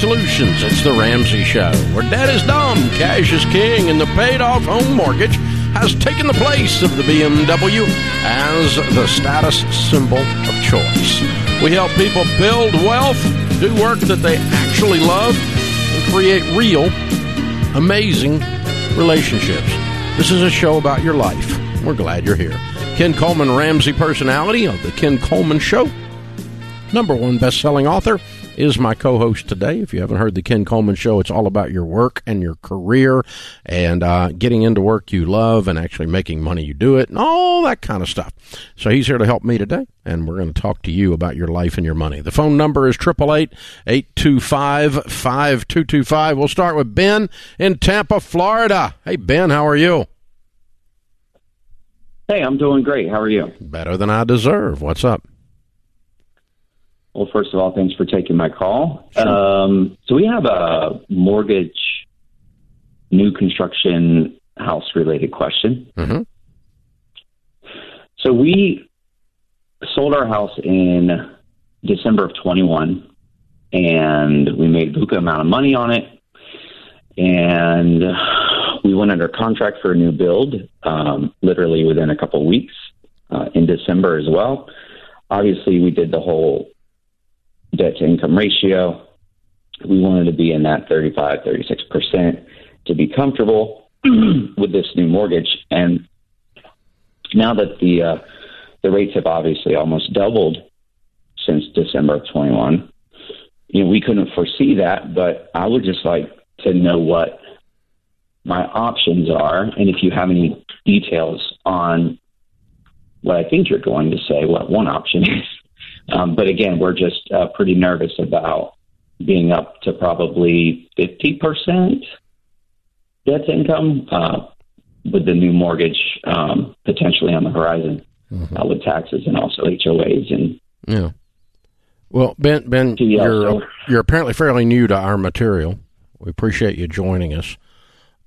Solutions. It's the Ramsey Show, where debt is dumb, cash is king, and the paid off home mortgage has taken the place of the BMW as the status symbol of choice. We help people build wealth, do work that they actually love, and create real, amazing relationships. This is a show about your life. We're glad you're here. Ken Coleman, Ramsey personality of The Ken Coleman Show. Number one best-selling author is my co-host today. If you haven't heard the Ken Coleman Show, it's all about your work and your career and uh, getting into work you love and actually making money you do it and all that kind of stuff. So he's here to help me today, and we're going to talk to you about your life and your money. The phone number is 888-825-5225. We'll start with Ben in Tampa, Florida. Hey, Ben, how are you? Hey, I'm doing great. How are you? Better than I deserve. What's up? Well, first of all, thanks for taking my call. Sure. Um, so we have a mortgage, new construction house related question. Mm-hmm. So we sold our house in December of 21, and we made a buka amount of money on it, and we went under contract for a new build, um, literally within a couple of weeks uh, in December as well. Obviously, we did the whole debt to income ratio. We wanted to be in that 35, 36% to be comfortable with this new mortgage. And now that the uh, the rates have obviously almost doubled since December of 21, you know, we couldn't foresee that, but I would just like to know what my options are and if you have any details on what I think you're going to say, what one option is. Um, but again, we're just uh, pretty nervous about being up to probably 50% debt to income uh, with the new mortgage um, potentially on the horizon Mm-hmm. uh, with taxes and also HOAs. And Yeah. Well, Ben, Ben, Yeah, you're so- you're apparently fairly new to our material. We appreciate you joining us.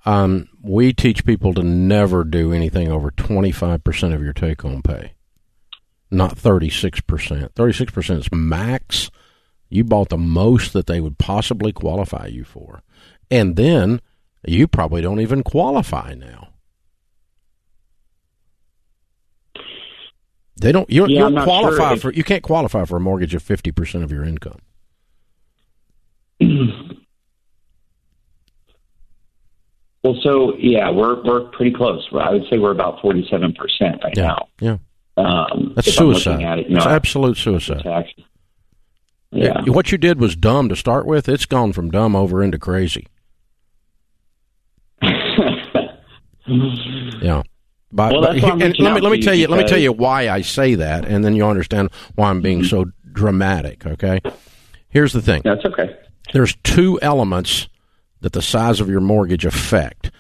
Um, we teach people to never do anything over twenty five percent of your take home pay, not thirty six percent. Thirty six percent is max. You bought the most that they would possibly qualify you for, and then you probably don't even qualify now. They don't. You, Yeah, don't qualify sure. for. You can't qualify for a mortgage of fifty percent of your income. well, so yeah, we're we're pretty close. I would say we're about 47% right Yeah, now. yeah. Um, That's if I'm looking suicide. It, you it's absolute suicide. tax. Yeah. What you did was dumb to start with. It's gone from dumb over into crazy. Yeah. But, Well, but let me let me tell you you let me tell you why I say that, and then you'll understand why I'm being so dramatic. Okay. Here's the thing. That's okay. There's two elements that the size of your mortgage affect.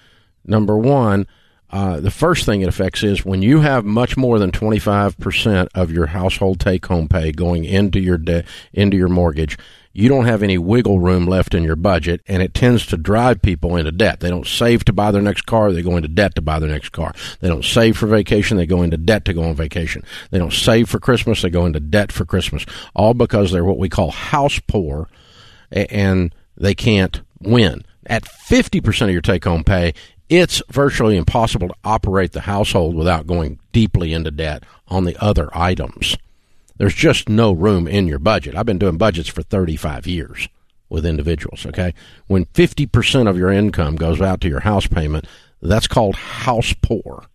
Number one, uh, the first thing it affects is when you have much more than 25% of your household take home pay going into your debt, into your mortgage, you don't have any wiggle room left in your budget, and it tends to drive people into debt. They don't save to buy their next car, they go into debt to buy their next car. They don't save for vacation, they go into debt to go on vacation. They don't save for Christmas, they go into debt for Christmas. All because they're what we call house poor and they can't win. At 50% of your take home pay, it's virtually impossible to operate the household without going deeply into debt on the other items. There's just no room in your budget. I've been doing budgets for 35 years with individuals, okay? When 50% of your income goes out to your house payment, that's called house poor.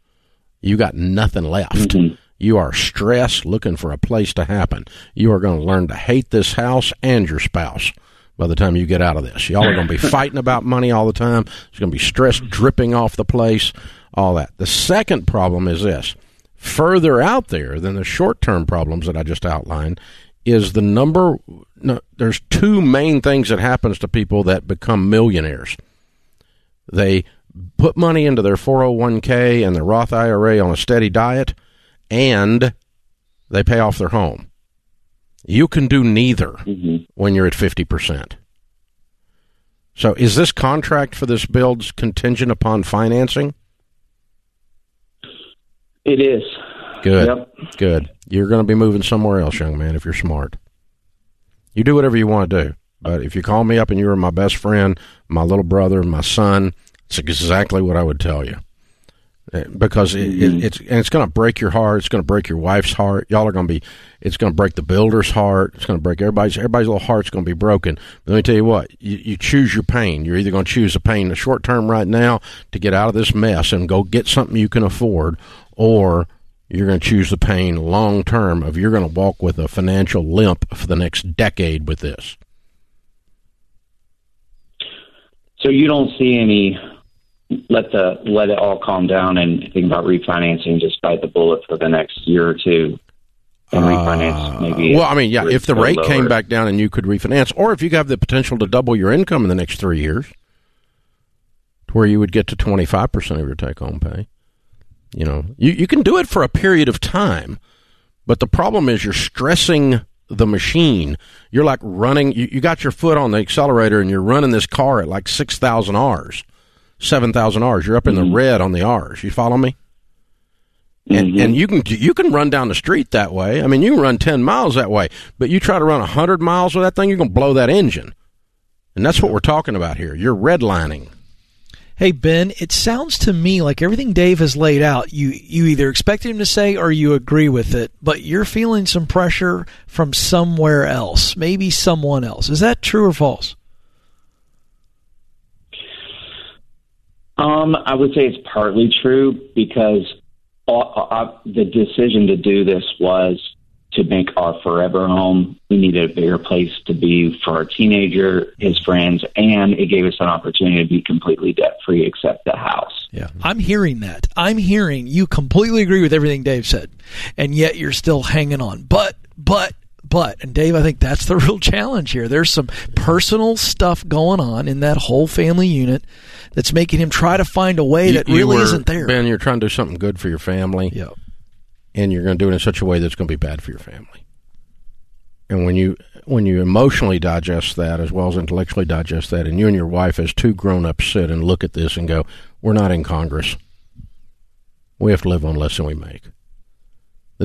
You got nothing left. Mm-hmm. You are stressed looking for a place to happen. You are going to learn to hate this house and your spouse by the time you get out of this. Y'all are going to be fighting about money all the time. There's going to be stress dripping off the place, all that. The second problem is this further out there than the short term problems that I just outlined is the number. No, there's two main things that happens to people that become millionaires. They put money into their 401k and their Roth IRA on a steady diet, and they pay off their home. You can do neither Mhm. when you're at 50%. So, is this contract for this build's contingent upon financing? It is. Good. Yep. Good. You're going to be moving somewhere else, young man, if you're smart. You do whatever you want to do, But if you call me up and you were my best friend, my little brother, my son, it's exactly what I would tell you. Because it, Mm-hmm. it, it's and it's going to break your heart. It's going to break your wife's heart. Y'all are going to be. It's going to break the builder's heart. It's going to break everybody's. Everybody's little heart's going to be broken. But let me tell you what. You, you choose your pain. You're either going to choose the pain in the short term right now to get out of this mess and go get something you can afford, or you're going to choose the pain long term of you're going to walk with a financial limp for the next decade with this. So you don't see any let the let it all calm down and think about refinancing. Just bite the bullet for the next year or two and refinance. Maybe. Uh, Well, I mean, yeah, if the rate came back down and you could refinance, or if you have the potential to double your income in the next three years, to where you would get to twenty five percent of your take home pay. You know, you you can do it for a period of time, but the problem is you're stressing the machine. You're like running. You, you got your foot on the accelerator and you're running this car at like six thousand R's, seven thousand R's. You're up in the mm-hmm. red on the R's. You follow me? and mm-hmm. and you can you can run down the street that way. I mean, you can run ten miles that way, but you try to run hundred miles with that thing, you're going to blow that engine, and that's what we're talking about here. You're redlining. Hey Ben, it sounds to me like everything Dave has laid out, you you either expect him to say or you agree with it, but you're feeling some pressure from somewhere else, maybe someone else. Is that true or false? Um, I would say it's partly true because all, uh, the decision to do this was to make our forever home. We needed a bigger place to be for our teenager, his friends, and it gave us an opportunity to be completely debt free except the house. Yeah. I'm hearing that. I'm hearing you completely agree with everything Dave said, and yet you're still hanging on. But, but, but, and Dave, I think that's the real challenge here. There's some personal stuff going on in that whole family unit that's making him try to find a way that You- you really were- isn't there. Ben. You're trying to do something good for your family, Yeah. and you're going to do it in such a way that's going to be bad for your family. And when you when you emotionally digest that as well as intellectually digest that, and you and your wife as two grown ups sit and look at this and go, "We're not in Congress. We have to live on less than we make."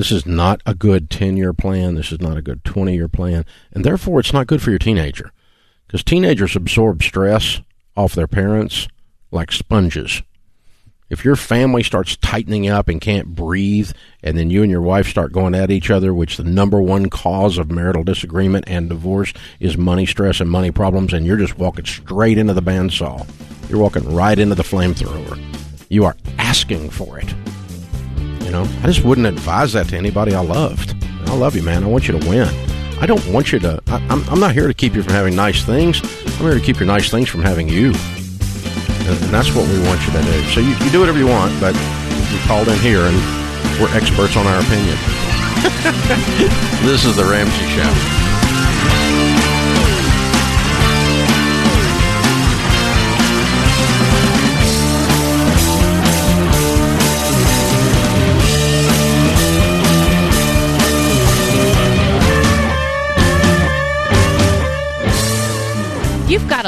This is not a good 10 year plan. This is not a good 20 year plan. And therefore, it's not good for your teenager. Because teenagers absorb stress off their parents like sponges. If your family starts tightening up and can't breathe, and then you and your wife start going at each other, which the number one cause of marital disagreement and divorce is money stress and money problems, and you're just walking straight into the bandsaw. You're walking right into the flamethrower. You are asking for it. You know, I just wouldn't advise that to anybody I loved. I love you, man. I want you to win. I don't want you to. I, I'm, I'm not here to keep you from having nice things. I'm here to keep your nice things from having you. And, and that's what we want you to do. So you, you do whatever you want, but you called in here and we're experts on our opinion. this is the Ramsey Show.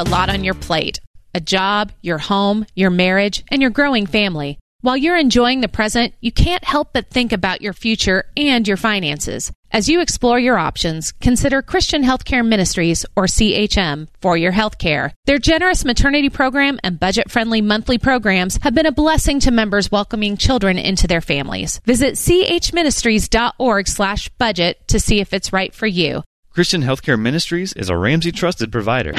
A lot on your plate a job, your home, your marriage, and your growing family. While you're enjoying the present, you can't help but think about your future and your finances. As you explore your options, consider Christian Healthcare Ministries, or CHM, for your healthcare. Their generous maternity program and budget friendly monthly programs have been a blessing to members welcoming children into their families. Visit chministries.org slash budget to see if it's right for you. Christian Healthcare Ministries is a Ramsey trusted provider.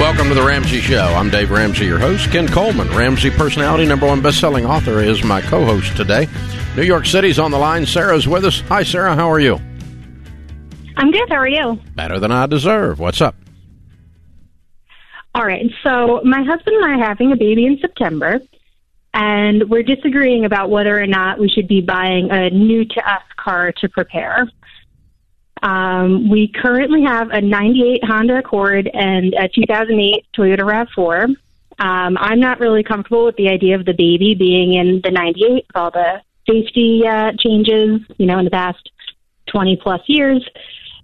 Welcome to the Ramsey Show. I'm Dave Ramsey, your host. Ken Coleman, Ramsey personality, number one best-selling author, is my co-host today. New York City's on the line. Sarah's with us. Hi, Sarah. How are you? I'm good. How are you? Better than I deserve. What's up? All right. So, my husband and I are having a baby in September, and we're disagreeing about whether or not we should be buying a new to us car to prepare. Um, we currently have a 98 Honda Accord and a 2008 Toyota RAV4. Um, I'm not really comfortable with the idea of the baby being in the 98 with all the safety uh, changes, you know, in the past 20 plus years.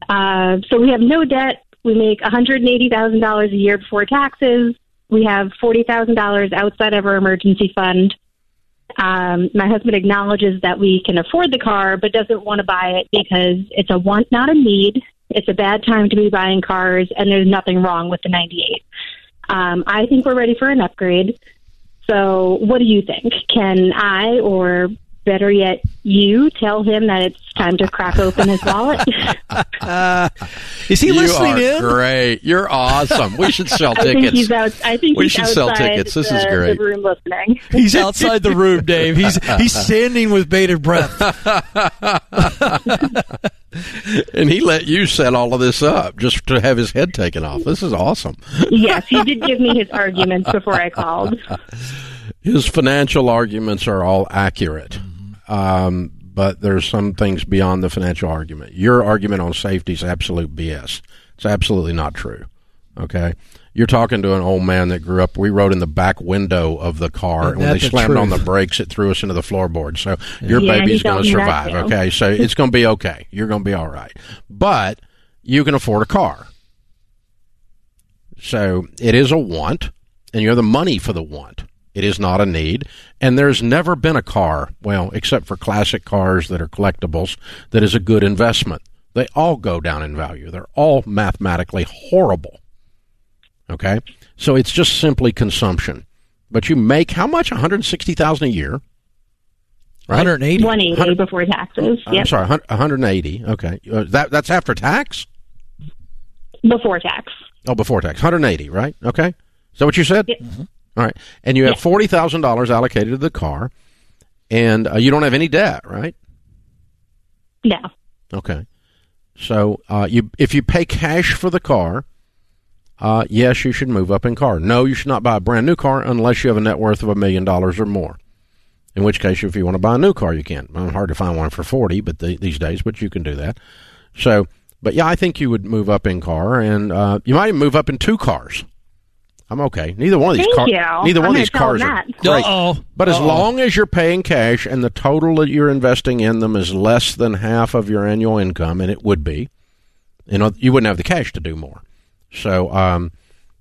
Uh, so we have no debt. We make $180,000 a year before taxes. We have $40,000 outside of our emergency fund. Um, my husband acknowledges that we can afford the car, but doesn't want to buy it because it's a want, not a need. It's a bad time to be buying cars, and there's nothing wrong with the 98. Um, I think we're ready for an upgrade. So, what do you think? Can I, or better yet, you tell him that it's time to crack open his wallet? Is he you listening are in? great. You're awesome. We should sell tickets. I think he's out. I think We he's should sell tickets. This the, is great. The room listening. He's outside the room, Dave. He's he's standing with bated breath. and he let you set all of this up just to have his head taken off. This is awesome. yes, he did give me his arguments before I called. His financial arguments are all accurate, um, but there's some things beyond the financial argument. Your argument on safety is absolute BS. It's absolutely not true. Okay. You're talking to an old man that grew up. We rode in the back window of the car, and when they the slammed on the brakes, it threw us into the floorboard. So your Yeah, baby's going to survive. Okay, so it's going to be okay. You're going to be all right. But you can afford a car, so it is a want, and you have the money for the want. It is not a need, and there's never been a car, well, except for classic cars that are collectibles, that is a good investment. They all go down in value. They're all mathematically horrible. Okay, so it's just simply consumption. But you make how much? One hundred sixty thousand a year. Right? 180. 180 before taxes. I'm sorry, one hundred eighty. Okay, uh, that that's after tax. before tax. Oh, before tax, one hundred eighty. Right? Okay, is that what you said? Yep. All right, and you have forty thousand dollars allocated to the car, and uh, you don't have any debt, right? No. Okay. So uh, you if you pay cash for the car, uh, yes, you should move up in car. No, you should not buy a brand new car unless you have a net worth of a million dollars or more. In which case, if you want to buy a new car, you can. Well, hard to find one for forty, but the, these days, but you can do that. So, but yeah, I think you would move up in car, and uh, you might even move up in two cars. I'm okay. Neither one of these cars. you. Neither one I'm of these cars are great. Uh-oh. But as Uh-oh. long as you're paying cash and the total that you're investing in them is less than half of your annual income, and it would be, you know, you wouldn't have the cash to do more. So, um,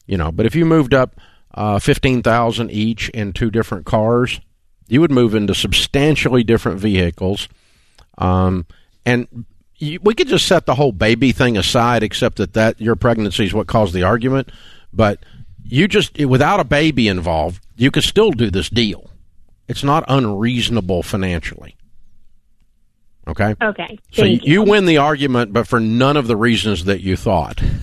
you know, but if you moved up uh, fifteen thousand each in two different cars, you would move into substantially different vehicles, um, and you, we could just set the whole baby thing aside, except that that your pregnancy is what caused the argument. But you just without a baby involved, you could still do this deal. It's not unreasonable financially. Okay. Okay. So Thank you win the argument, but for none of the reasons that you thought.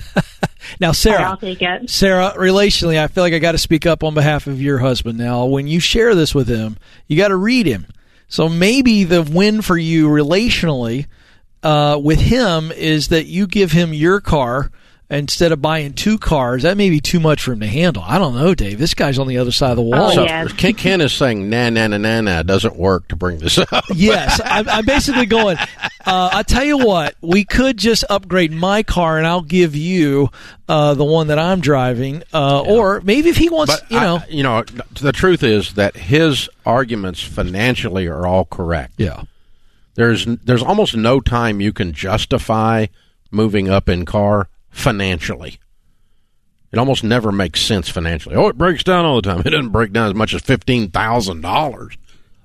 Now, Sarah. I'll Sarah, take it. Sarah, relationally, I feel like I got to speak up on behalf of your husband. Now, when you share this with him, you got to read him. So maybe the win for you relationally uh, with him is that you give him your car instead of buying two cars. That may be too much for him to handle. I don't know, Dave. This guy's on the other side of the wall. Oh, so yeah. Ken, Ken is saying na na na na na doesn't work to bring this up. Yes, I'm, I'm basically going. Uh, I tell you what, we could just upgrade my car, and I'll give you uh, the one that I'm driving. Uh, Or maybe if he wants, But you know, I, you know, the truth is that his arguments financially are all correct. yeah. There's there's almost no time you can justify moving up in car financially. It almost never makes sense financially. Oh, it breaks down all the time. It doesn't break down as much as fifteen thousand dollars,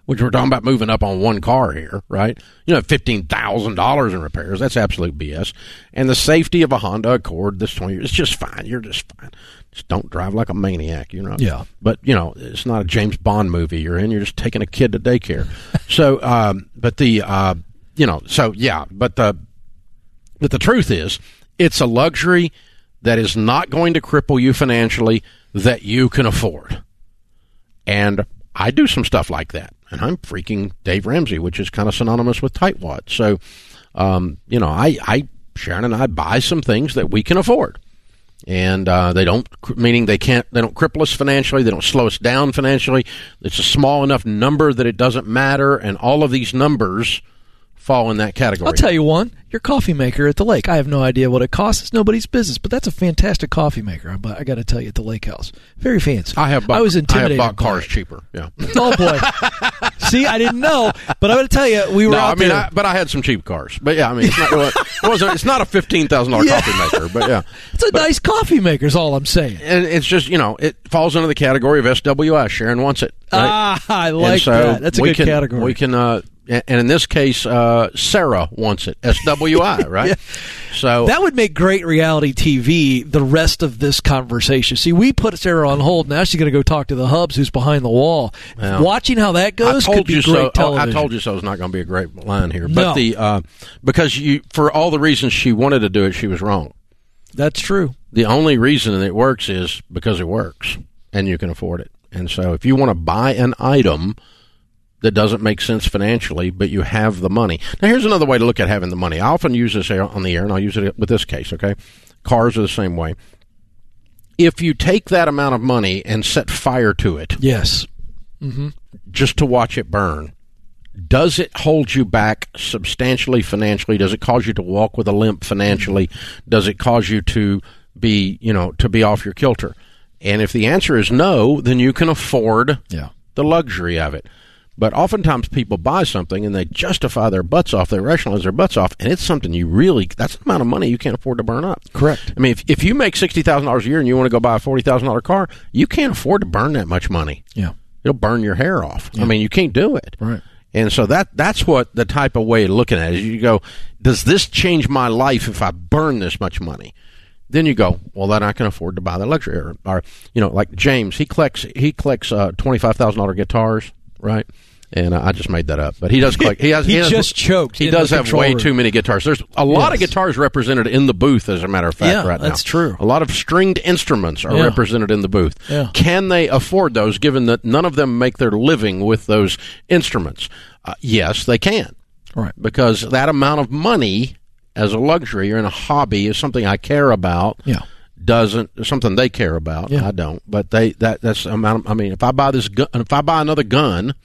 which we're talking about moving up on one car here, right? You know, fifteen thousand dollars in repairs. That's absolute BS. And the safety of a Honda Accord this twenty years, it's just fine. You're just fine. Just don't drive like a maniac, you know. Yeah. But you know, it's not a James Bond movie you're in. You're just taking a kid to daycare. so, um, but the, uh, you know, so yeah, but the, but the truth is, it's a luxury that is not going to cripple you financially that you can afford. And I do some stuff like that. And I'm freaking Dave Ramsey, which is kind of synonymous with tightwad. So, um, you know, I, I, Sharon and I buy some things that we can afford. And uh, they don't, meaning they can't, they don't cripple us financially. They don't slow us down financially. It's a small enough number that it doesn't matter. And all of these numbers fall in that category. I'll tell you one. Your coffee maker at the lake. I have no idea what it costs. It's nobody's business, but that's a fantastic coffee maker. I, I got to tell you, at the lake house, very fancy. I have bought, I was I intimidated. have bought cars cheaper. Yeah. Oh boy! See, I didn't know, but I'm going to tell you, we were No, out I mean, there. I, but I had some cheap cars. But yeah, I mean, it's not, it wasn't. It's not a fifteen thousand dollar Yeah. coffee maker. But yeah, it's a nice coffee maker. Is all I'm saying. and it's just you know it falls under the category of SWI. Sharon wants it. right? Ah, I like so that. That's a good can, category. We can, uh, and in this case, uh, Sarah wants it. SWI, right? Yeah. So That would make great reality TV. The rest of this conversation. See, we put Sarah on hold. Now she's going to go talk to the hubs, who's behind the wall. Yeah. Watching how that goes told could be great so. oh, I told you so. It's not going to be a great line here, No. but the uh, because you for all the reasons she wanted to do it, she was wrong. That's true. The only reason it works is because it works and you can afford it. And so if you want to buy an item that doesn't make sense financially, but you have the money. Now here's another way to look at having the money. I often use this on the air and I'll use it with this case, okay? Cars are the same way. If you take that amount of money and set fire to it Yes. Mm-hmm. just to watch it burn, does it hold you back substantially financially? Does it cause you to walk with a limp financially? Does it cause you to be, you know, to be off your kilter? And if the answer is no, then you can afford Yeah. the luxury of it. But oftentimes people buy something and they justify their butts off, they rationalize their butts off, and it's something you really, that's an amount of money you can't afford to burn up. Correct. I mean, if, if you make $60,000 a year and you want to go buy a $40,000 car, you can't afford to burn that much money Yeah. it'll burn your hair off. I mean, you can't do it. Right. And so that that's what the type of way of looking at it is. You go, does this change my life if I burn this much money? Then you go, well, then I can afford to buy the luxury. Or, or you know, like James, he collects he collects uh, twenty five thousand dollar guitars, right? And I just made that up, but he does collect. He has. He has- just choked He does have way room. too many guitars. There's a lot of guitars represented in the booth, as a matter of fact, Yeah, right now. that's true. A lot of stringed instruments are Yeah. represented in the booth. Yeah. Can they afford those, given that none of them make their living with those instruments? Uh, yes, they can, Right. because that amount of money as a luxury or in a hobby is something I care about. Yeah. Doesn't something they care about? Yeah. I don't, but they that that's amount. Of, I mean, if I buy this gun, if I buy another gun,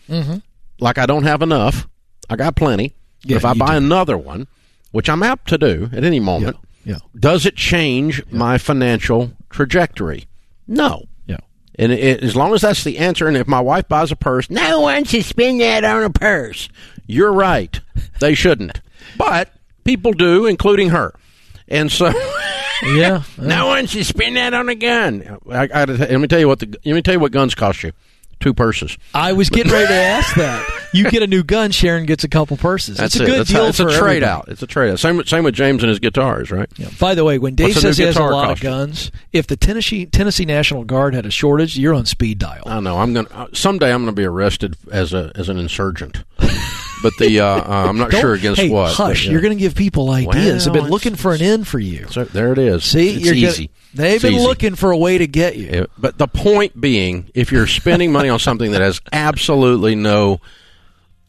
like I don't have enough, I got plenty. But Yeah, if I buy do. another one, which I'm apt to do at any moment, Yeah. does it change my financial trajectory? No. Yeah. And it, as long as that's the answer, and if my wife buys a purse, no one should spend that on a purse. You're right. They shouldn't. But people do, including her. And so, Yeah. no one should spend that on a gun. I, I, let me tell you what the let me tell you what guns cost you. Two purses. I was getting ready to ask that. You get a new gun, Sharon gets a couple purses. That's it's a it. good That's deal how, it's a trade everybody. out. It's a trade out. Same with- same with James and his guitars, right? Yeah. By the way, when Dave What's says he has a lot cost of guns, if the Tennessee Tennessee National Guard had a shortage, you're on speed dial. I know. I'm gonna uh, someday. I'm gonna be arrested as a as an insurgent. but the uh, uh, I'm not sure against hey, what. but, Hush! yeah. You're going to give people ideas. I've been looking for an end for you. So there it is. See, it's you're gonna- easy. They've It's been easy. looking for a way to get you. Yeah, but the point being, if you're spending money on something that has absolutely no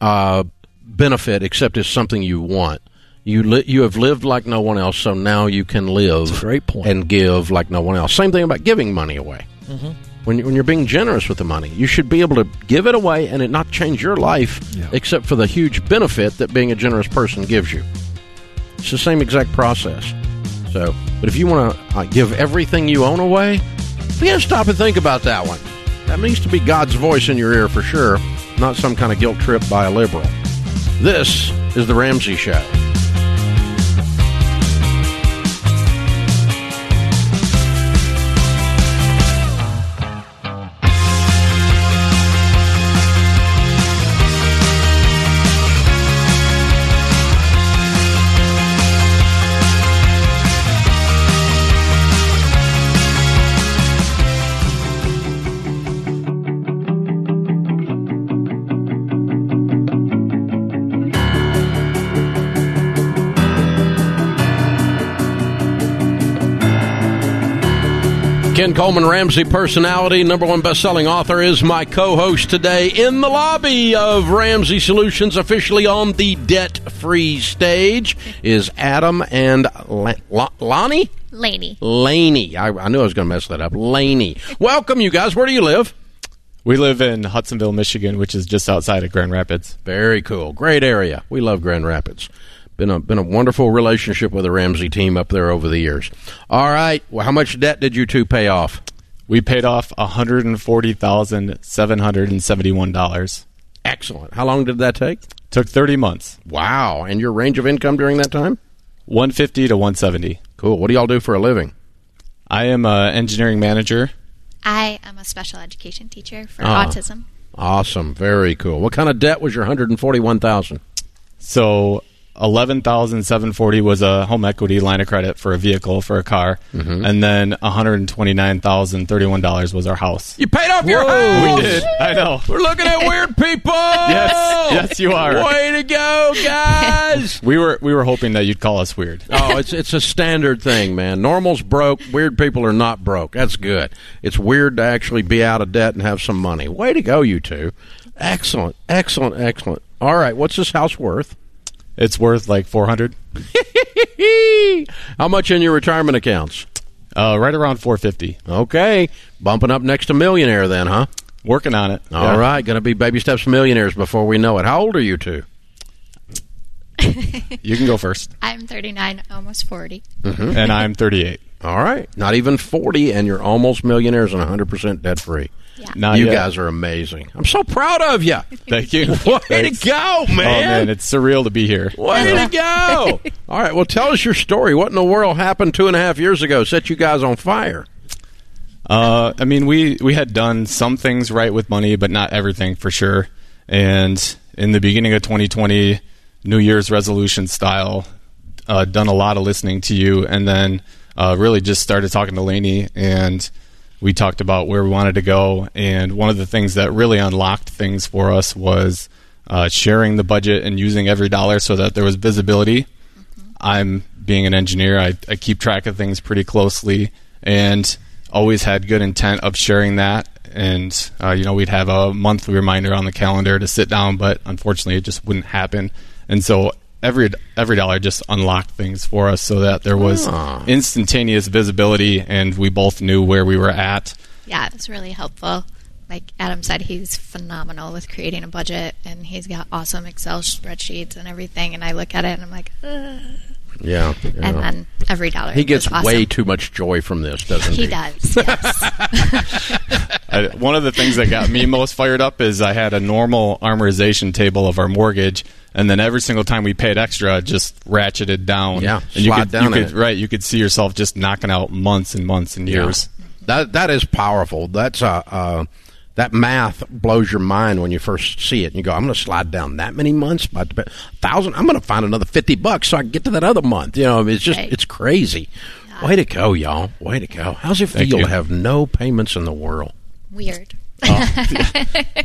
uh, benefit except it's something you want, you li- you have lived like no one else, so now you can live great point. and give like no one else. Same thing about giving money away. Mm-hmm. When, you, when you're being generous with the money, you should be able to give it away and it not change your life, Yeah. except for the huge benefit that being a generous person gives you. It's the same exact process. So, but if you want to uh, give everything you own away, you got to stop and think about that one. That needs to be God's voice in your ear for sure, not some kind of guilt trip by a liberal. This is the Ramsey Show. Ken Coleman, Ramsey personality, number one best-selling author, is my co-host today in the lobby of Ramsey Solutions, officially on the debt-free stage. Is Adam and La- La- Lonnie Laney. Laney? I, I knew I was going to mess that up. Laney, welcome, you guys. Where do you live? We live in Hudsonville, Michigan, which is just outside of Grand Rapids. Very cool, great area. We love Grand Rapids. Been a been a wonderful relationship with the Ramsey team up there over the years. All right, well, how much debt did you two pay off? We paid off $140,771. Excellent. How long did that take? Took 30 months. Wow. And your range of income during that time? 150 to 170. Cool. What do y'all do for a living? I am an engineering manager. I am a special education teacher for Ah. autism. Awesome. Very cool. What kind of debt was your 141,000? So 11,740 was a home equity line of credit for a vehicle for a car, mm-hmm. and then 129,031 dollars was our house. You paid off your house. We did. I know. We're looking at weird people. Yes, yes, you are. Way to go, guys. We were we were hoping that you'd call us weird. oh, it's it's a standard thing, man. Normal's broke. Weird people are not broke. That's good. It's weird to actually be out of debt and have some money. Way to go, you two. Excellent, excellent, excellent. All right, what's this house worth? It's worth like 400, How much in your retirement accounts? uh, right around 450. Okay, bumping up next to millionaire then, huh? Working on it. All Yeah. right, going to be baby steps millionaires before we know it. How old are you two? You can go first. I'm 39, almost 40. and I'm 38. All right, not even forty, and you're almost millionaires and 100 percent debt free. Yeah. Not you yet. guys are amazing. I'm so proud of you. Thank you. Way Thanks. to go, man! Oh man, it's surreal to be here. Way to go! All right, well, tell us your story. What in the world happened two and a half years ago? Set you guys on fire? Uh, I mean, we we had done some things right with money, but not everything for sure. And in the beginning of 2020, New Year's resolution style, uh, done a lot of listening to you, and then uh, really just started talking to Lainey, and we talked about where we wanted to go. And one of the things that really unlocked things for us was uh, sharing the budget and using every dollar so that there was visibility. I'm being an engineer, I, I keep track of things pretty closely and always had good intent of sharing that. And, uh, you know, we'd have a monthly reminder on the calendar to sit down, but unfortunately it just wouldn't happen. And so every every dollar just unlocked things for us so that there was Ah. instantaneous visibility and we both knew where we were at. Yeah, it was really helpful. Like Adam said, he's phenomenal with creating a budget, and he's got awesome Excel spreadsheets and everything. And I look at it and I'm like, Ugh. Yeah. yeah. and then every dollar. he gets awesome. way too much joy from this, doesn't he? He does. Yes. I, one of the things that got me most fired up is I had a normal amortization table of our mortgage, and then every single time we paid extra, it just ratcheted down. Yeah, and you slide could, down you could it. right, you could see yourself just knocking out months and months and years. That that is powerful. That's uh, uh that math blows your mind when you first see it. And you go, I'm going to slide down that many months by a thousand. I'm going to find another fifty bucks so I can get to that other month. You know, it's just Right. it's crazy. Way to go, y'all! Way to go. How's it Thank feel you. to have no payments in the world? Weird.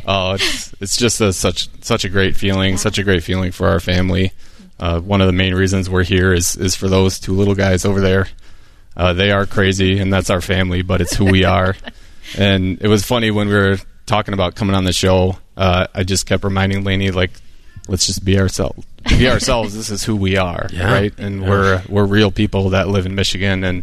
Oh, it's it's just a, such such a great feeling, such a great feeling for our family. Uh, one of the main reasons we're here is is for those two little guys over there. Uh, they are crazy, and that's our family, but it's who we are. and it was funny when we were talking about coming on the show. Uh, I just kept reminding Lainey, like, let's just be ourselves. Be ourselves. this is who we are, Yeah. right? And we're we're real people that live in Michigan, and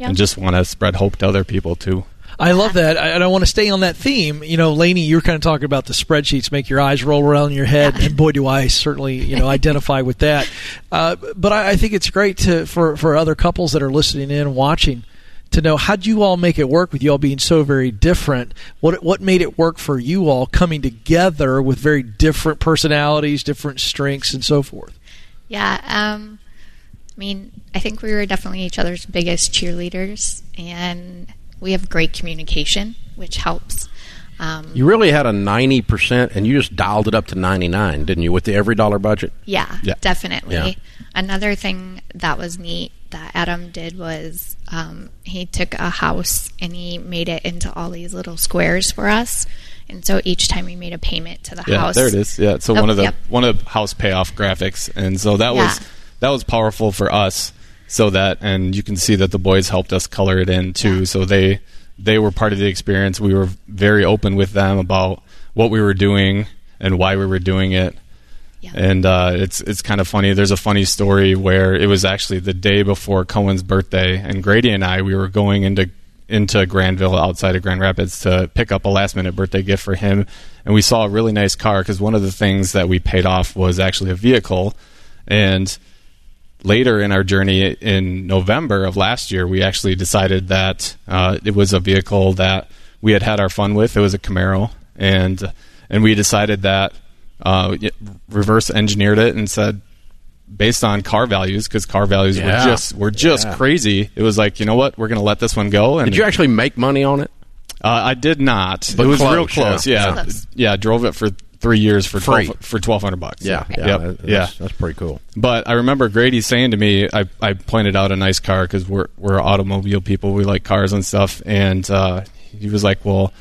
and just want to spread hope to other people too. I love that, I- and I want to stay on that theme. You know, Lainey, you're kind of talking about the spreadsheets make your eyes roll around in your head, and boy, do I certainly you know identify with that. Uh, but I, I think it's great to for for other couples that are listening in watching to know how'd you all make it work with you all being so very different. What what made it work for you all coming together with very different personalities, different strengths, and so forth. Yeah. Um, I mean, I think we were definitely each other's biggest cheerleaders, and we have great communication, which helps. Um, You really had a ninety percent, and you just dialed it up to ninety nine, didn't you, with the every dollar budget? Yeah, Yeah. definitely. Yeah. Another thing that was neat that Adam did was um, he took a house and he made it into all these little squares for us. And so each time we made a payment to the Yeah, house, there it is. Yeah, so Oh, one of the yep. one of the house payoff graphics, and so that Yeah. was that was powerful for us. So that, and you can see that the boys helped us color it in too. So they they were part of the experience. We were very open with them about what we were doing and why we were doing it. Yeah. And uh, it's it's kind of funny. There's a funny story where it was actually the day before Cohen's birthday, and Grady and I we were going into into Grandville outside of Grand Rapids to pick up a last minute birthday gift for him, and we saw a really nice car because one of the things that we paid off was actually a vehicle, and later in our journey in November of last year, we actually decided that uh, it was a vehicle that we had had our fun with. It was a Camaro, and and we decided that uh, reverse engineered it and said, based on car values, because car values Yeah. were just were just Yeah. crazy. It was like, you know what, we're going to let this one go. And Did you actually make money on it? uh, I did not. But it was real close, close. yeah. Yeah, Close. yeah. Drove it for three years for Free. 12, for twelve hundred bucks. Yeah, yeah, Yep. that- yeah. That's, that's pretty cool. But I remember Grady saying to me, I, I pointed out a nice car because we're we're automobile people, we like cars and stuff, and uh, he was like, "Well,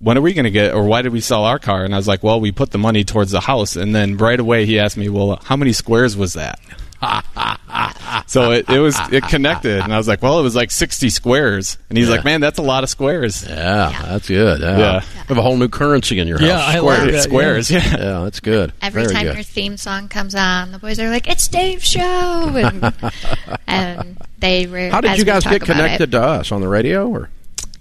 when are we going to get, or why did we sell our car?" And I was like, "Well, we put the money towards the house." And then right away he asked me, "Well, how many squares was that?" so it, it was it connected, and I was like, "Well, it was like sixty squares," and he's like, "Man, that's a lot of squares." Yeah, that's good. Yeah. Yeah. You have a whole new currency in your Yeah, house. I like Squares. that. Squares, yeah. Yeah, that's good. Every Very time good. your theme song comes on, the boys are like, "It's Dave's show," and, and they were. How did you guys get connected to us on the radio? Or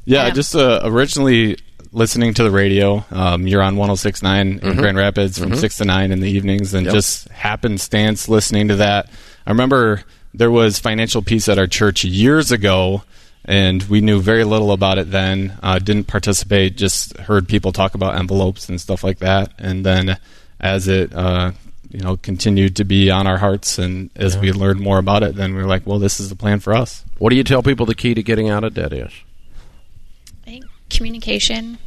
Yeah, Yeah. just uh, originally listening to the radio. Um, you're on 106.9 in Grand Rapids from 6 to 9 in the evenings, and Yep. just happenstance listening to that. I remember there was financial peace at our church years ago, and we knew very little about it then. Uh, didn't participate, just heard people talk about envelopes and stuff like that. And then as it uh, you know continued to be on our hearts, and as we learned more about it, then we were like, well, this is the plan for us. what do you tell people the key to getting out of debt is? Communication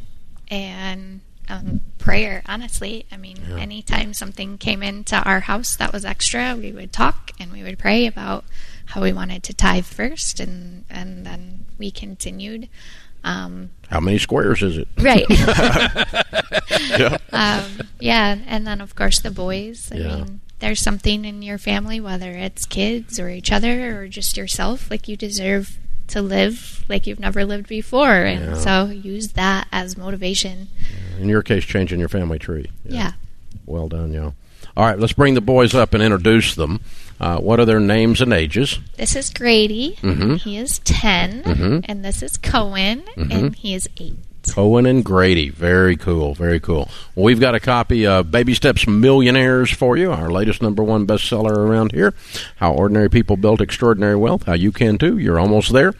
and um, prayer. Honestly, I mean, anytime something came into our house that was extra, we would talk and we would pray about how we wanted to tithe first, and and then we continued. Um, How many squares is it? right. um, yeah, and then of course the boys. I Yeah. mean, there's something in your family, whether it's kids or each other or just yourself, like you deserve to live like you've never lived before, and Yeah. so use that as motivation. In your case, changing your family tree. Yeah. Well done, y'all. All right, let's bring the boys up and introduce them. Uh, what are their names and ages? This is Grady. Mhm. He is 10 Mhm. and this is Cohen, Mm-hmm. and he is eight. Cohen and Grady. Very cool. Very cool. Well, we've got a copy of Baby Steps Millionaires for you, our latest number one bestseller around here. How Ordinary People Built Extraordinary Wealth. How you can too. You're almost there.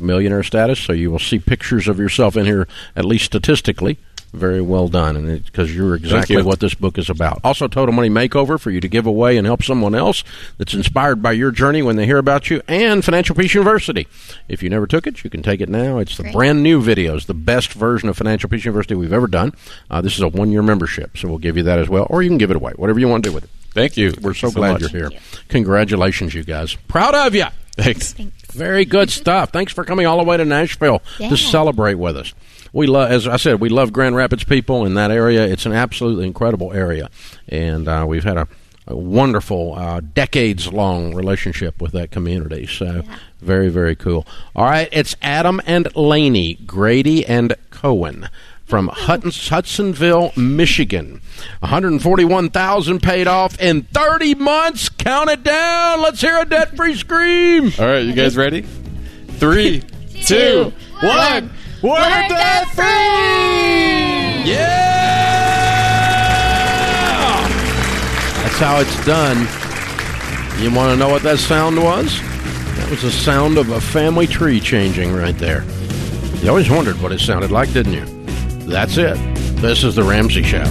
Millionaire status. So you will see pictures of yourself in here, at least statistically. Very well done, and because you're exactly you. what this book is about. Also, Total Money Makeover for you to give away and help someone else that's inspired by your journey when they hear about you, and Financial Peace University. If you never took it, you can take it now. It's the Great. brand new videos, the best version of Financial Peace University we've ever done. Uh, this is a one year membership, so we'll give you that as well, or you can give it away, whatever you want to do with it. Thank you. We're so, glad much. you're here. Congratulations, you guys. Proud of you. Thanks. Thanks. Very good stuff. Thanks for coming all the way to Nashville Yeah. to celebrate with us. We love, as I said, we love Grand Rapids people in that area. It's an absolutely incredible area, and uh, we've had a, a wonderful, uh, decades-long relationship with that community. So, very, very cool. All right, it's Adam and Laney, Grady and Cohen from Hutton, Hudsonville, Michigan. 141,000 paid off in 30 months. Count it down. Let's hear a debt-free scream. All right, you guys ready? Three, two, one. We're debt free! Yeah! That's how it's done. You want to know what that sound was? That was the sound of a family tree changing right there. You always wondered what it sounded like, didn't you? That's it. This is The Ramsey Show.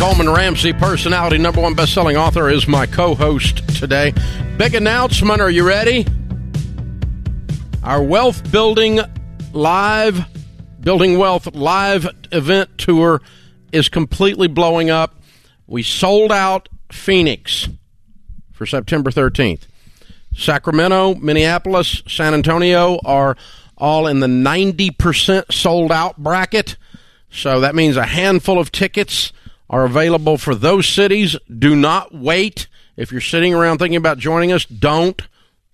Coleman Ramsey, personality, number one best-selling author, is my co-host today. Big announcement. Are you ready? Our wealth building live, building wealth live event tour is completely blowing up. We sold out Phoenix for September 13th. Sacramento, Minneapolis, San Antonio are all in the 90% sold out bracket. So that means a handful of tickets are available for those cities. Do not wait. If you're sitting around thinking about joining us, don't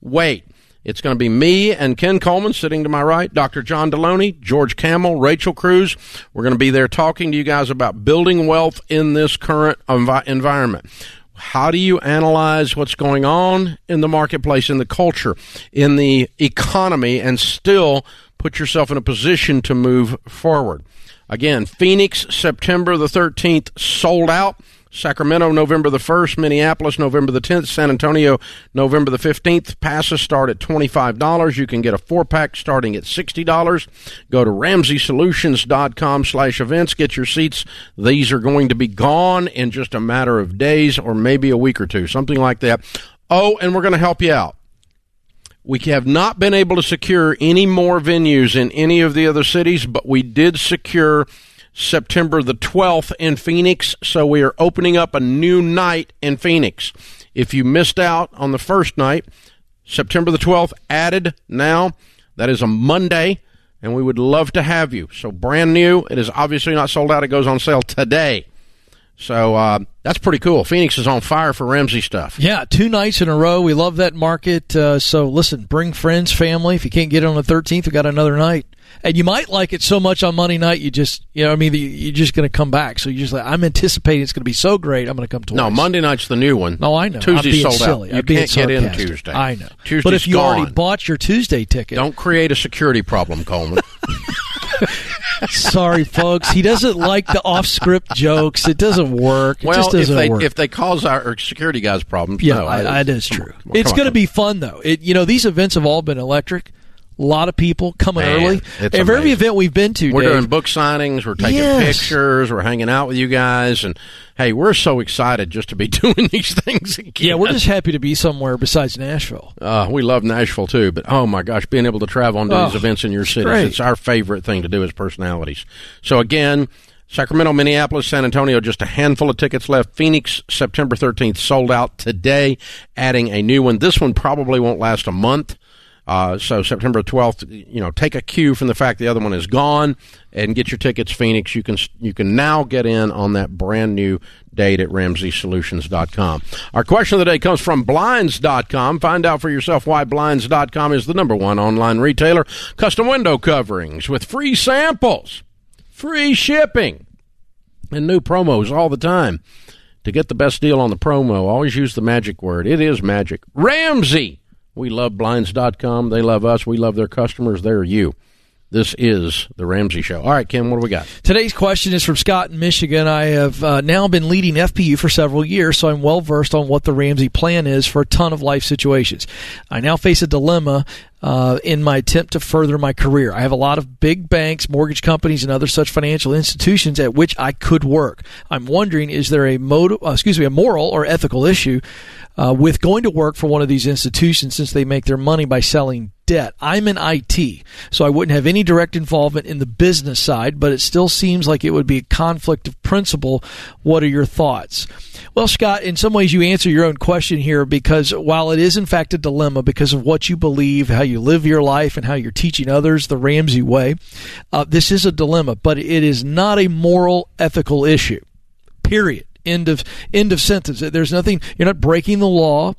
wait. It's going to be me and Ken Coleman sitting to my right, Dr. John Delony, George Kamel, Rachel Cruz. We're going to be there talking to you guys about building wealth in this current envi- environment. How do you analyze what's going on in the marketplace, in the culture, in the economy, and still put yourself in a position to move forward? Again, Phoenix, September the 13th, sold out. Sacramento, November the 1st. Minneapolis, November the 10th. San Antonio, November the 15th. Passes start at $25. You can get a four pack starting at $60. Go to RamseySolutions.com slash events. Get your seats. These are going to be gone in just a matter of days or maybe a week or two, something like that. Oh, and we're going to help you out. We have not been able to secure any more venues in any of the other cities, but we did secure September the 12th in Phoenix. So we are opening up a new night in Phoenix. If you missed out on the first night, September the 12th added now. That is a Monday, and we would love to have you. So brand new. It is obviously not sold out. It goes on sale today. So uh, that's pretty cool. Phoenix is on fire for Ramsey stuff. Yeah, two nights in a row. We love that market. Uh, so listen, bring friends, family. If you can't get it on the 13th, we got another night. And you might like it so much on Monday night, you just, you know, I mean, you're just going to come back. So you're just like, I'm anticipating it's going to be so great. I'm going to come twice. No, Monday night's the new one. No, I know. Tuesday's sold silly. out. You I'm can't get in. Tuesday. I know. Tuesday's but if you gone. already bought your Tuesday ticket, Don't create a security problem, Coleman. sorry, folks, he doesn't like the off-script jokes. It doesn't work. It well, just if doesn't they work. if they cause our security guys problems, Yeah, no, I, I- that is true. on, it's going to be fun though. It you know these events have all been electric. A lot of people coming Man, early. Every amazing. event we've been to, We're Dave, doing book signings. We're taking Yes. pictures. We're hanging out with you guys, and hey, we're so excited just to be doing these things again. yeah, we're just happy to be somewhere besides Nashville. Uh, we love Nashville too, but oh my gosh, being able to travel and do Oh, these events in your cities—it's our favorite thing to do as personalities. So again, Sacramento, Minneapolis, San Antonio, just a handful of tickets left. Phoenix, September 13th, sold out today, adding a new one. This one probably won't last a month. Uh, so September 12th, you know, take a cue from the fact the other one is gone and get your tickets Phoenix. You can, you can now get in on that brand new date at RamseySolutions.com. Our question of the day comes from Blinds.com. Find out for yourself why Blinds.com is the number one online retailer. Custom window coverings with free samples, free shipping, and new promos all the time. To get the best deal on the promo, always use the magic word. It is magic. Ramsey. We love Blinds.com. They love us. We love their customers. They're you. This is the Ramsey Show. All right, Kim, what do we got? Today's question is from Scott in Michigan. I have uh, now been leading FPU for several years, so I'm well versed on what the Ramsey plan is for a ton of life situations. I now face a dilemma uh, in my attempt to further my career. I have a lot of big banks, mortgage companies, and other such financial institutions at which I could work. I'm wondering, is there a motive, uh, excuse me, a moral or ethical issue uh, with going to work for one of these institutions since they make their money by selling debt. I'm in IT, so I wouldn't have any direct involvement in the business side, but it still seems like it would be a conflict of principle. What are your thoughts? Well, Scott, in some ways you answer your own question here because while it is in fact a dilemma because of what you believe, how you live your life, and how you're teaching others the Ramsey way, uh, this is a dilemma, but it is not a moral, ethical issue. Period. End of end of sentence. There's nothing. You're not breaking the law.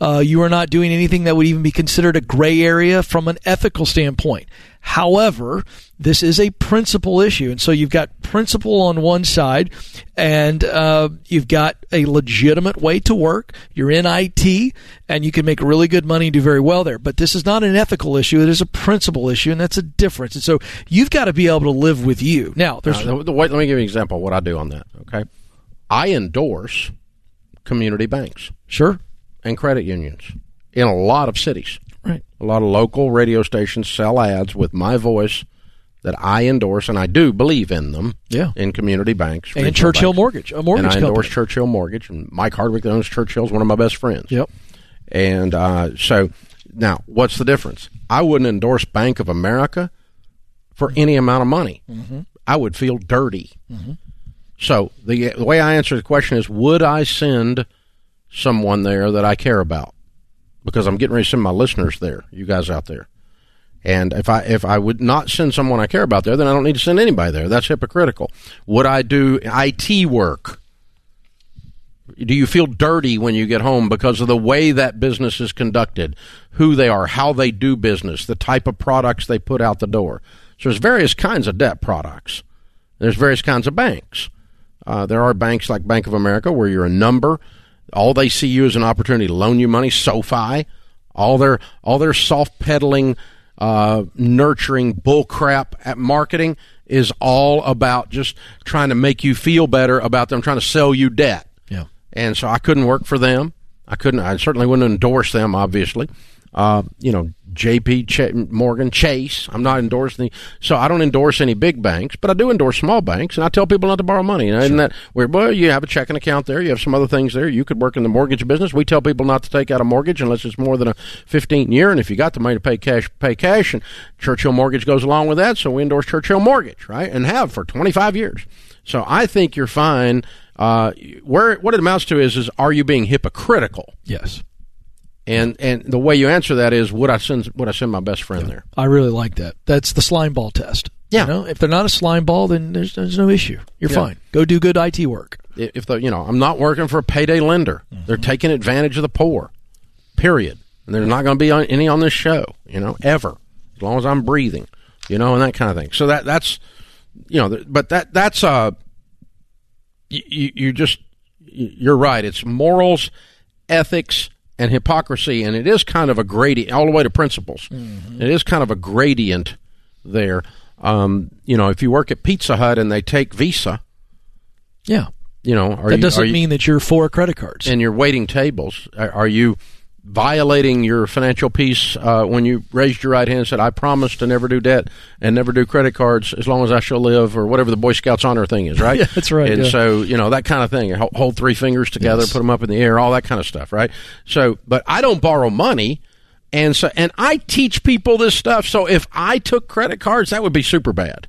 Uh, you are not doing anything that would even be considered a gray area from an ethical standpoint. However, this is a principle issue, and so you've got principle on one side, and uh, you've got a legitimate way to work. You're in IT, and you can make really good money and do very well there. But this is not an ethical issue; it is a principle issue, and that's a difference. And so you've got to be able to live with you. Now, there's Uh, the- wait, let me give you an example of what I do on that. Okay, I endorse community banks sure, and credit unions in a lot of cities. right. A lot of local radio stations sell ads with my voice that I endorse, and I do believe in them. Yeah. in community banks And Churchill banks. Mortgage, a mortgage and I company. endorse Churchill Mortgage, and Mike Hardwick that owns Churchill is one of my best friends. Yep. And uh, so now, what's the difference? I wouldn't endorse Bank of America for any amount of money. I would feel dirty. So the, the way I answer the question is: Would I send someone there that I care about? Because I'm getting ready to send my listeners there, you guys out there. And if I if I would not send someone I care about there, then I don't need to send anybody there. That's hypocritical. Would I do IT work? Do you feel dirty when you get home because of the way that business is conducted, who they are, how they do business, the type of products they put out the door? So there's various kinds of debt products. There's various kinds of banks. Uh, there are banks like Bank of America where you're a number. All they see you as an opportunity to loan you money. SoFi, all their all their soft peddling, uh, nurturing bullcrap at marketing is all about just trying to make you feel better about them trying to sell you debt. Yeah. And so I couldn't work for them. I couldn't. I certainly wouldn't endorse them. Obviously, uh, you know, J.P. Ch- Morgan Chase. I'm not endorsing. The, so I don't endorse any big banks, but I do endorse small banks, and I tell people not to borrow money. And Isn't that where? Well, you have a checking account there. You have some other things there. You could work in the mortgage business. We tell people not to take out a mortgage unless it's more than a 15 year. And if you got the money to pay cash, pay cash. And Churchill Mortgage goes along with that. So we endorse Churchill Mortgage, right? And have for 25 years. So I think you're fine. Uh, where what it amounts to is is are you being hypocritical? Yes. And and the way you answer that is would I send would I send my best friend there? I really like that. That's the slime ball test. Yeah. You know, if they're not a slime ball, then there's there's no issue. You're Yeah. fine. Go do good IT work. If the you know I'm not working for a payday lender, they're taking advantage of the poor. Period. And there's not going to be on, any on this show. You know, ever as long as I'm breathing. You know, and that kind of thing. So that that's you know, but that that's uh you, you just you're right. It's morals, ethics, and hypocrisy, and it is kind of a gradient all the way to principles. It is kind of a gradient there. Um, you know, if you work at Pizza Hut and they take Visa, Yeah. you know, are that you, doesn't you, mean that you're for credit cards. and you're waiting tables. Are, are you violating your financial peace uh, when you raised your right hand and said, "I promise to never do debt and never do credit cards as long as I shall live," or whatever the Boy Scouts honor thing is, right? Yeah, that's right, And yeah. so you know that kind of thing. Hold, hold three fingers together, Yes. put them up in the air, all that kind of stuff, right? So, but I don't borrow money. And so, and I teach people this stuff. So, if I took credit cards, that would be super bad,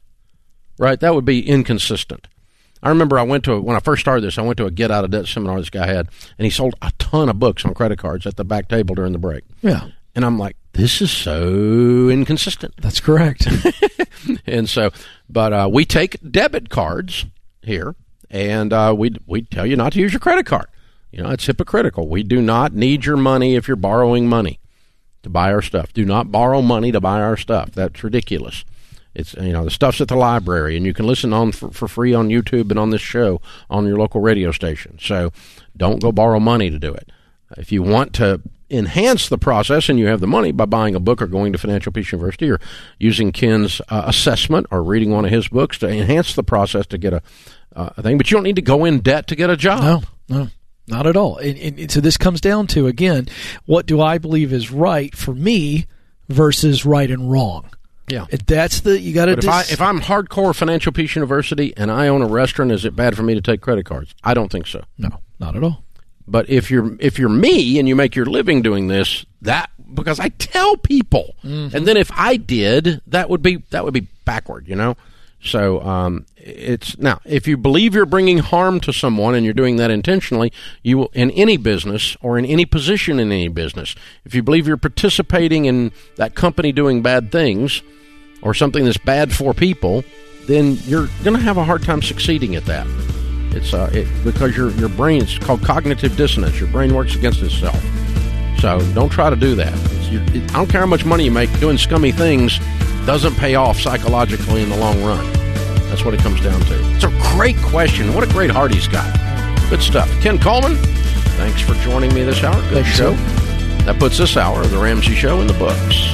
right? That would be inconsistent. I remember I went to a, when I first started this. I went to a get out of debt seminar this guy had, and he sold a ton of books on credit cards at the back table during the break. yeah. And I'm like, this is so inconsistent. That's correct. And so, but uh, we take debit cards here, and uh, we we tell you not to use your credit card. You know, it's hypocritical. We do not need your money if you're borrowing money to buy our stuff. Do not borrow money to buy our stuff. That's ridiculous. It's you know the stuff's at the library, and you can listen on for, for free on YouTube and on this show on your local radio station. So don't go borrow money to do it. If you want to enhance the process and you have the money by buying a book or going to Financial Peace University or using Ken's uh, assessment or reading one of his books to enhance the process to get a, uh, a thing, but you don't need to go in debt to get a job. No, no, not at all. And, and, and so this comes down to again, what do I believe is right for me versus right and wrong? Yeah. If That's the you got to. If, I, if I'm hardcore Financial Peace University and I own a restaurant, is it bad for me to take credit cards? I don't think so. no, not at all. But if you're if you're me and you make your living doing this, that because I tell people, mm-hmm. and then if I did, that would be that would be backward, you know. So um, it's now if you believe you're bringing harm to someone and you're doing that intentionally, you will in any business or in any position in any business. If you believe you're participating in that company doing bad things or something that's bad for people, then you're going to have a hard time succeeding at that. It's uh, it, because your your brain it's called cognitive dissonance. Your brain works against itself. So don't try to do that. You, it, I don't care how much money you make doing scummy things doesn't pay off psychologically in the long run. That's what it comes down to. It's a great question. What a great heart he's got. Good stuff. Ken Coleman, thanks for joining me this hour. Good Thanks, show. sir. That puts this hour of the Ramsey Show in the books.